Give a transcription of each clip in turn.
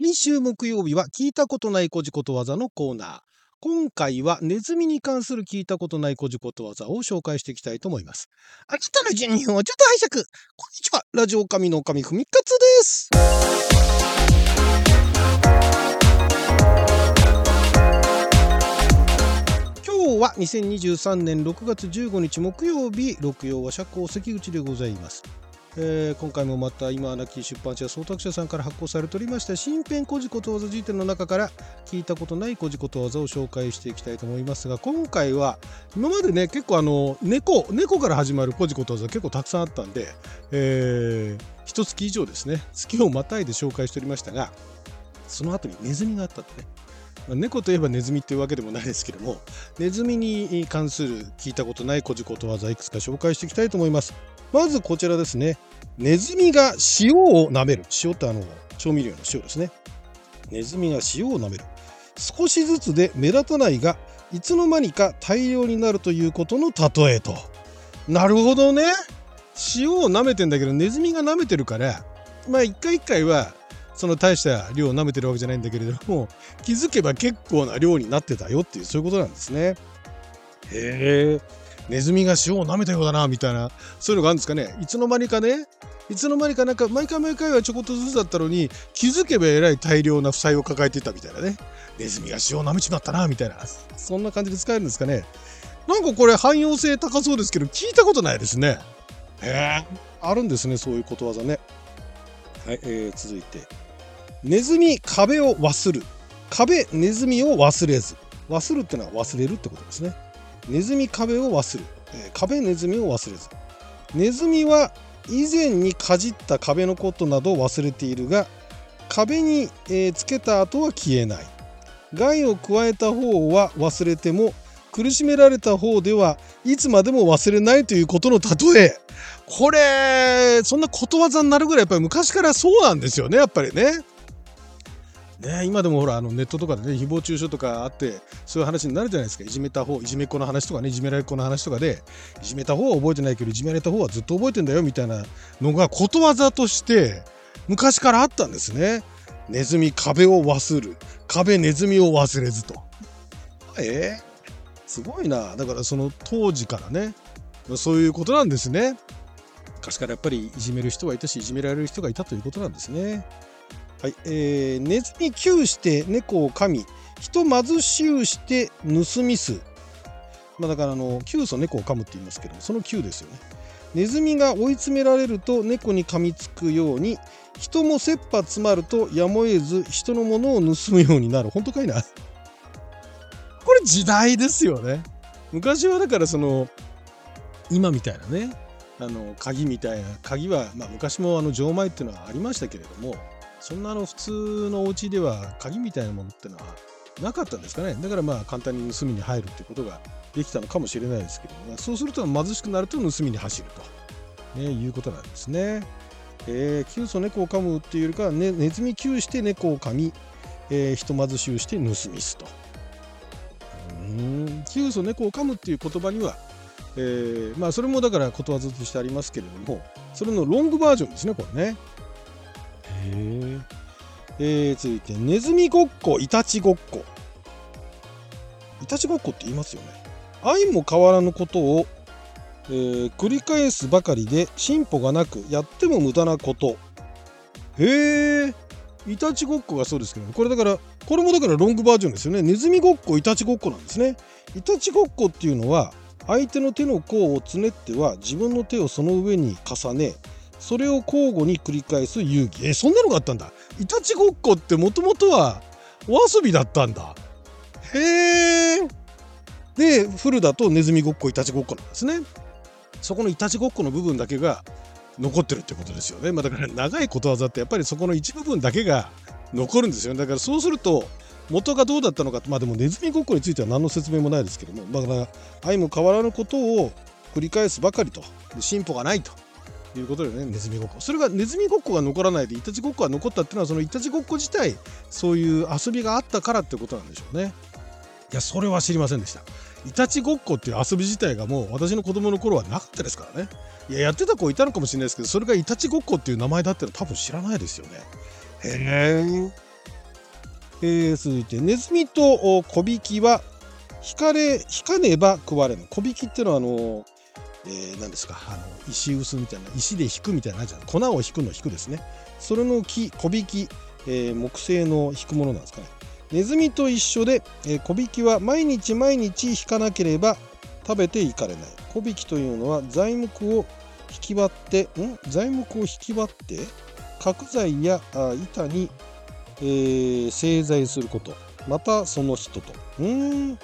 毎週木曜日は聞いたことないこじことわざのコーナー。今回はネズミに関する聞いたことないこじことわざを紹介していきたいと思います。あなたの12分をちょっと拝借。こんにちは。ラジオ神の神ふみかつです。今日は2023年6月15日木曜日、六曜は社交関口でございます。えー今回もまた今亡き出版社創作者さんから発行されておりました新編古事ことわざ辞典の中から聞いたことない古事ことわざを紹介していきたいと思いますが今回は今までね結構あの猫猫から始まる古事ことわざ結構たくさんあったんで、えー、一月以上ですね月をまたいで紹介しておりましたがその後にネズミがあったんでね。猫といえばネズミっていうわけでもないですけどもネズミに関する聞いたことない古事ことわざいくつか紹介していきたいと思います。まずこちらですね。ネズミが塩を舐める。塩ってあの調味料の塩ですね。ネズミが塩を舐める。少しずつで目立たないがいつの間にか大量になるということの例えと。なるほどね。塩を舐めてんだけどネズミが舐めてるからまあ一回一回はその大した量を舐めてるわけじゃないんだけれども気づけば結構な量になってたよっていうそういうことなんですね。へえ。ネズミが塩を舐めたようだなみたいな。そういうのがあるんですかね。いつの間にかねいつの間にかなんか毎回毎回はちょこっとずつだったのに気づけばえらい大量な負債を抱えていたみたいなね。ネズミが塩を舐めちまったなみたいな。そんな感じで使えるんですかね。なんかこれ汎用性高そうですけど聞いたことないですね。へえ。あるんですねそういうことわざね。はい、えー続いてネズミ壁を忘る。壁ネズミを忘れず。忘るってのは忘れるってことですね。ネズミ壁を忘る、えー壁ネズミを忘れず。ネズミは以前にかじった壁のことなどを忘れているが壁に、えーつけた後は消えない。害を加えた方は忘れても苦しめられた方ではいつまでも忘れないということの例え。これそんなことわざになるぐらいやっぱり昔からそうなんですよねやっぱりね。ね今でもほらあのネットとかでね誹謗中傷とかあってそういう話になるじゃないですかいじめた方いじめっ子の話とかねいじめられっ子の話とかでいじめた方は覚えてないけどいじめられた方はずっと覚えてんだよみたいなのがことわざとして昔からあったんですね。ネズミ壁を忘る壁ネズミを忘れずと。えー、すごいなだからその当時からねそういうことなんですね。昔からやっぱりいじめる人がいたしいじめられる人がいたということなんですね。はい、えー、ネズミ窮して猫を噛み人貧しゅうして盗みす。まあだからあの窮と猫を噛むって言いますけどもその窮ですよね。ネズミが追い詰められると猫に噛みつくように人も切羽詰まるとやむを得ず人のものを盗むようになる。本当かいな？これ時代ですよね。昔はだからその今みたいなねあの鍵みたいな鍵は、まあ、昔もあの錠前っていうのはありましたけれどもそんなの普通のお家では鍵みたいなものっていうのはなかったんですかねだからまあ簡単に盗みに入るってことができたのかもしれないですけども、そうすると貧しくなると盗みに走ると、ね、いうことなんですね。えー、窮と猫を噛むっていうよりかは、ね、ネズミ窮して猫を噛み、えー、人貧しゅうして盗みすと。うん窮と猫を噛むっていう言葉にはえーまあそれもだからことわざとしてありますけれどもそれのロングバージョンですねこれね。へえー、続いてネズミごっこイタチごっこ。イタチごっこって言いますよね。愛も変わらぬことを、えー繰り返すばかりで進歩がなくやっても無駄なこと。へえ。イタチごっこがそうですけど、これだからこれもだからロングバージョンですよね。ネズミごっこイタチごっこなんですね。イタチごっこっていうのは相手の手の甲をつねっては自分の手をその上に重ねそれを交互に繰り返す遊戯。えそんなのがあったんだ。イタチごっこってもともとはお遊びだったんだ。へえでフルだとネズミごっこイタチごっこなんですね。そこのイタチごっこの部分だけが残ってるってことですよね、まあ、だから 長いことわざってやっぱりそこの一部分だけが残るんですよね。だからそうすると元がどうだったのか。まあでもネズミごっこについては何の説明もないですけども。だから愛も変わらぬことを繰り返すばかりと。進歩がないと。いうことでねネズミごっこ。それがネズミごっこが残らないでイタチごっこが残ったっていうのはそのイタチごっこ自体そういう遊びがあったからってことなんでしょうね。いやそれは知りませんでした。イタチごっこっていう遊び自体がもう私の子供の頃はなかったですからね。いややってた子いたのかもしれないですけどそれがイタチごっこっていう名前だってのは多分知らないですよね。へええー、続いてネズミと小引きは引かれ引かねば食われぬ。小引きっていうのはあのえー、何ですか？あの石臼みたいな石で引くみたいなじゃ粉を引くの引くですね。それの木小引き、えー、木製の引くものなんですかね。ネズミと一緒で、えー、小引きは毎日毎日引かなければ食べていかれない。小引きというのは材木を引き割ってん？材木を引き割って角材やあ板に、えー、製材すること。またその人と。うん。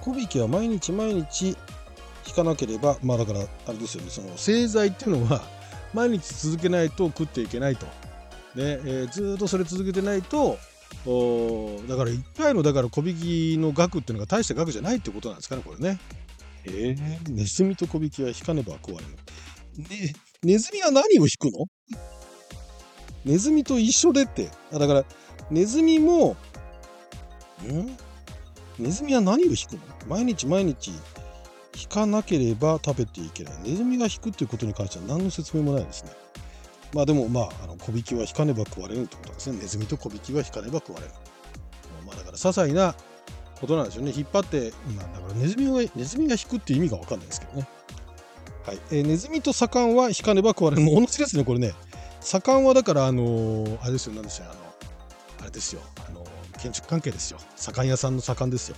小引きは毎日毎日引かなければまあだからあれですよねその製材っていうのは 毎日続けないと食っていけないと、ねえー、ずっとそれ続けてないとおだから1回のだから小引きの額っていうのが大した額じゃないってことなんですかねこれね。えー、ネズミと小引きは引かねば食われる。ね、ネズミは何を引くの？ネズミと一緒でって。あだからネズミもん？ネズミは何を引くの？毎日毎日引かなければ食べていけない。ネズミが引くっていうことに関しては何の説明もないですね。まあでもまあ、あの小引きは引かねば食われるってことですね。ネズミと小引きは引かねば食われる。まあだから些細なことなんですよね。引っ張って、まあだからネズミが、ネズミが引くっていう意味がわかんないですけどね。はい。えー、ネズミと左官は引かねば食われる。もう同じですね、これね。左官はだから、あのー、あれですよ、なんですよ、あの、あれですよ、あのー、建築関係ですよ。左官屋さんの左官ですよ。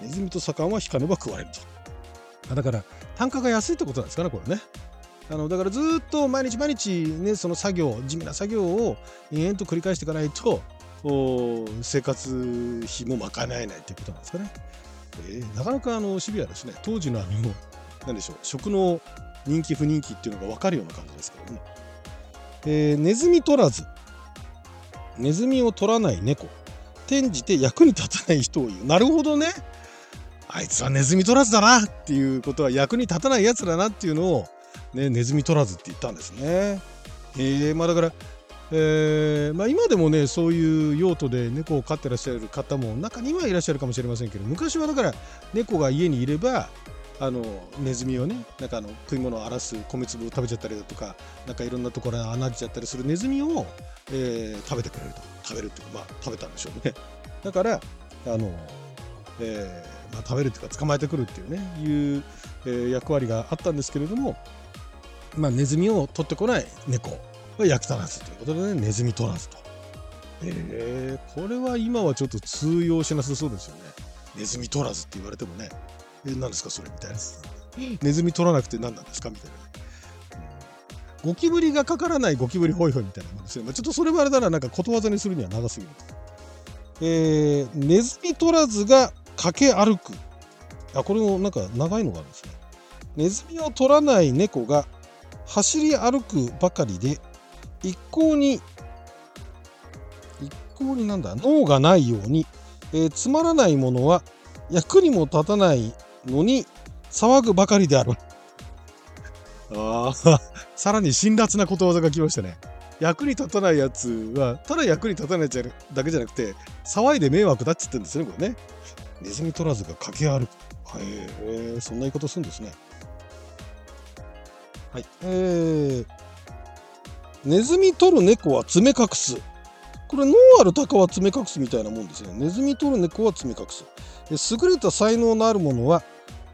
ネズミと左官は引かねば食われると。だから単価が安いってことなんですかねこれね。あのだからずっと毎日毎日ねその作業地味な作業を延々と繰り返していかないと生活費も賄えないっていうことなんですかね。えー、なかなかあのシビアですね。当時のあの何でしょう食の人気不人気っていうのが分かるような感じですけどね。えー、ネズミ取らずネズミを取らない猫転じて役に立たない人を言う。なるほどね。あいつはネズミ取らずだなっていうことは役に立たないやつだなっていうのを、ね、ネズミ取らずって言ったんですね。えー、まあだから、えーまあ、今でもねそういう用途で猫を飼ってらっしゃる方も中にはいらっしゃるかもしれませんけど昔はだから猫が家にいればあのネズミをねなんかあの食い物を荒らす米粒を食べちゃったりだとかなんかいろんなところに穴開けちゃったりするネズミを、えー、食べてくれると食べるっていうかまあ食べたんでしょうねだからあの、えーまあ、食べるというか捕まえてくるっていうねいう、えー、役割があったんですけれども、まあ、ネズミを取ってこない猫は役立たずということでねネズミ取らずと。えー、これは今はちょっと通用しなさそうですよね。ネズミ取らずって言われてもね、え何ですかそれみたいな。ネズミ取らなくて何なんですかみたいなね。ゴキブリがかからないゴキブリホイホイみたいなもんですね。まあ、ちょっとそれもあれならなんかことわざにするには長すぎる。えー、ネズミ取らずが駆け歩く。あ、これもなんか長いのがあるんですね。ネズミを取らない猫が走り歩くばかりで、一向に、一向になんだ、脳がないように、えー、つまらないものは役にも立たないのに騒ぐばかりである。ああ、さらに辛辣なことわざが来ましたね。役に立たないやつは、ただ役に立たないだけじゃなくて、騒いで迷惑だっつってんですね、これね。ネズミ取らずが駆け歩く。はい、えー、そんな言い方するんですね。はい。えー、ネズミ取る猫は爪隠す。これ、脳ある鷹は爪隠すみたいなもんですね。ネズミ取る猫は爪隠す。優れた才能のある者は、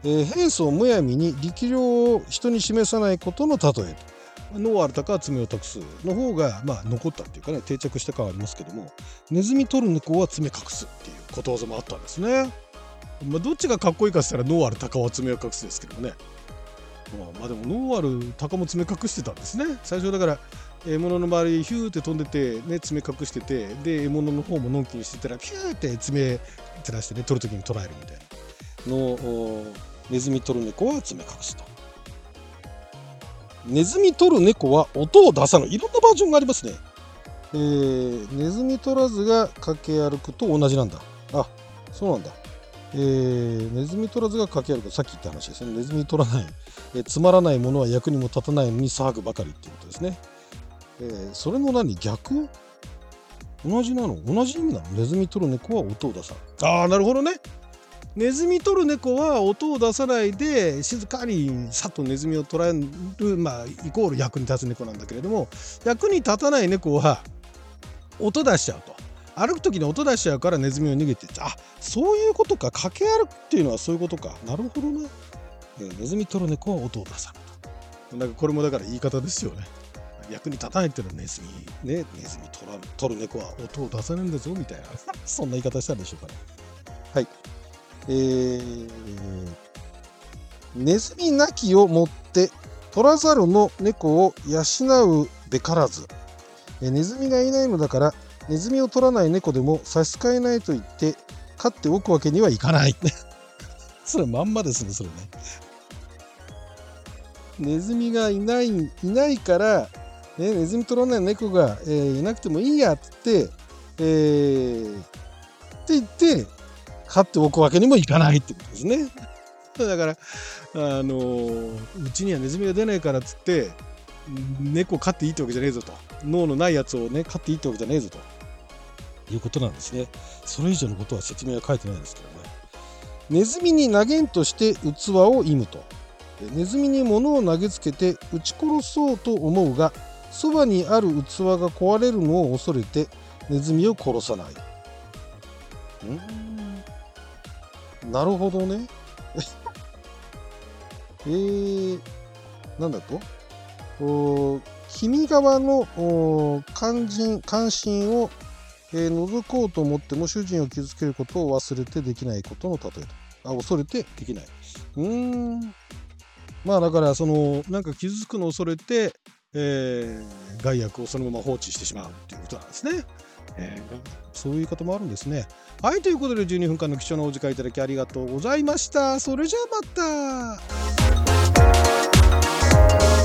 えー、平素むやみに力量を人に示さないことの例えと。脳ある鷹は爪を託すの方が、まあ、残ったっていうかね定着した感はありますけどもネズミ取る猫は爪隠すっていうことわざもあったんですね。まあ、どっちがかっこいいかって言ったら脳ある鷹は爪を隠すですけどね。まあ、まあ、でも脳ある鷹も爪隠してたんですね。最初だから獲物の周りヒューって飛んでて、ね、爪隠しててで獲物の方ものんきにしてたらピューって爪照らしてね取る時に捉えるみたいなのネズミ取る猫は爪隠すと。ネズミ取る猫は音を出さない。いろんなバージョンがありますね。えー、ネズミ取らずが駆け歩くと同じなんだ。あ、そうなんだ。えー、ネズミ取らずが駆け歩く。さっき言った話ですね。ネズミ取らない。えー、つまらないものは役にも立たないのに騒ぐばかりっていうことですね。えー、それの何？逆？同じなの？同じ意味なの？ネズミ取る猫は音を出さない。ああ、なるほどね。ネズミ取る猫は音を出さないで静かにさっとネズミを捕らえる、まあ、イコール役に立つ猫なんだけれども役に立たない猫は音出しちゃうと歩く時に音出しちゃうからネズミを逃げてあそういうことか。駆け歩くっていうのはそういうことか。なるほどな、えー、ネズミトロ猫は音を出さない。なんかこれもだから言い方ですよね。役に立たないっていうのはネズミ。ねネズミ取ら取る猫は音を出さないんだぞみたいな。そんな言い方したんでしょうかね。はい。えー、ネズミなきをもって取らざるの猫を養うべからず。ネズミがいないのだからネズミを取らない猫でも差し支えないと言って飼っておくわけにはいかない。それまんまですねそれね。ネズミがいないいないからね、ネズミ取らない猫が、えー、いなくてもいいやって、えー、って言って飼っておくわけにもいかないってことですね。だから、あの、うちにはネズミが出ないからっつって猫飼っていいってわけじゃねえぞと。脳のないやつをね飼っていいってわけじゃねえぞと。いうことなんですね。それ以上のことは説明は書いてないですけどね。ネズミに投げんとして器を射むと。ネズミに物を投げつけて撃ち殺そうと思うがそばにある器が壊れるのを恐れてネズミを殺さない。ん？なるほどね。えー、なんだと？君側の関心関心を、えー、覗こうと思っても主人を傷つけることを忘れてできないことの例えと。あ、恐れてできない。うーん。まあだからそのなんか傷つくのを恐れてえー、害悪をそのまま放置してしまうということなんですね。えー、そういう言い方もあるんですね。はい、ということで12分間の貴重なお時間いただきありがとうございました。それじゃあまた。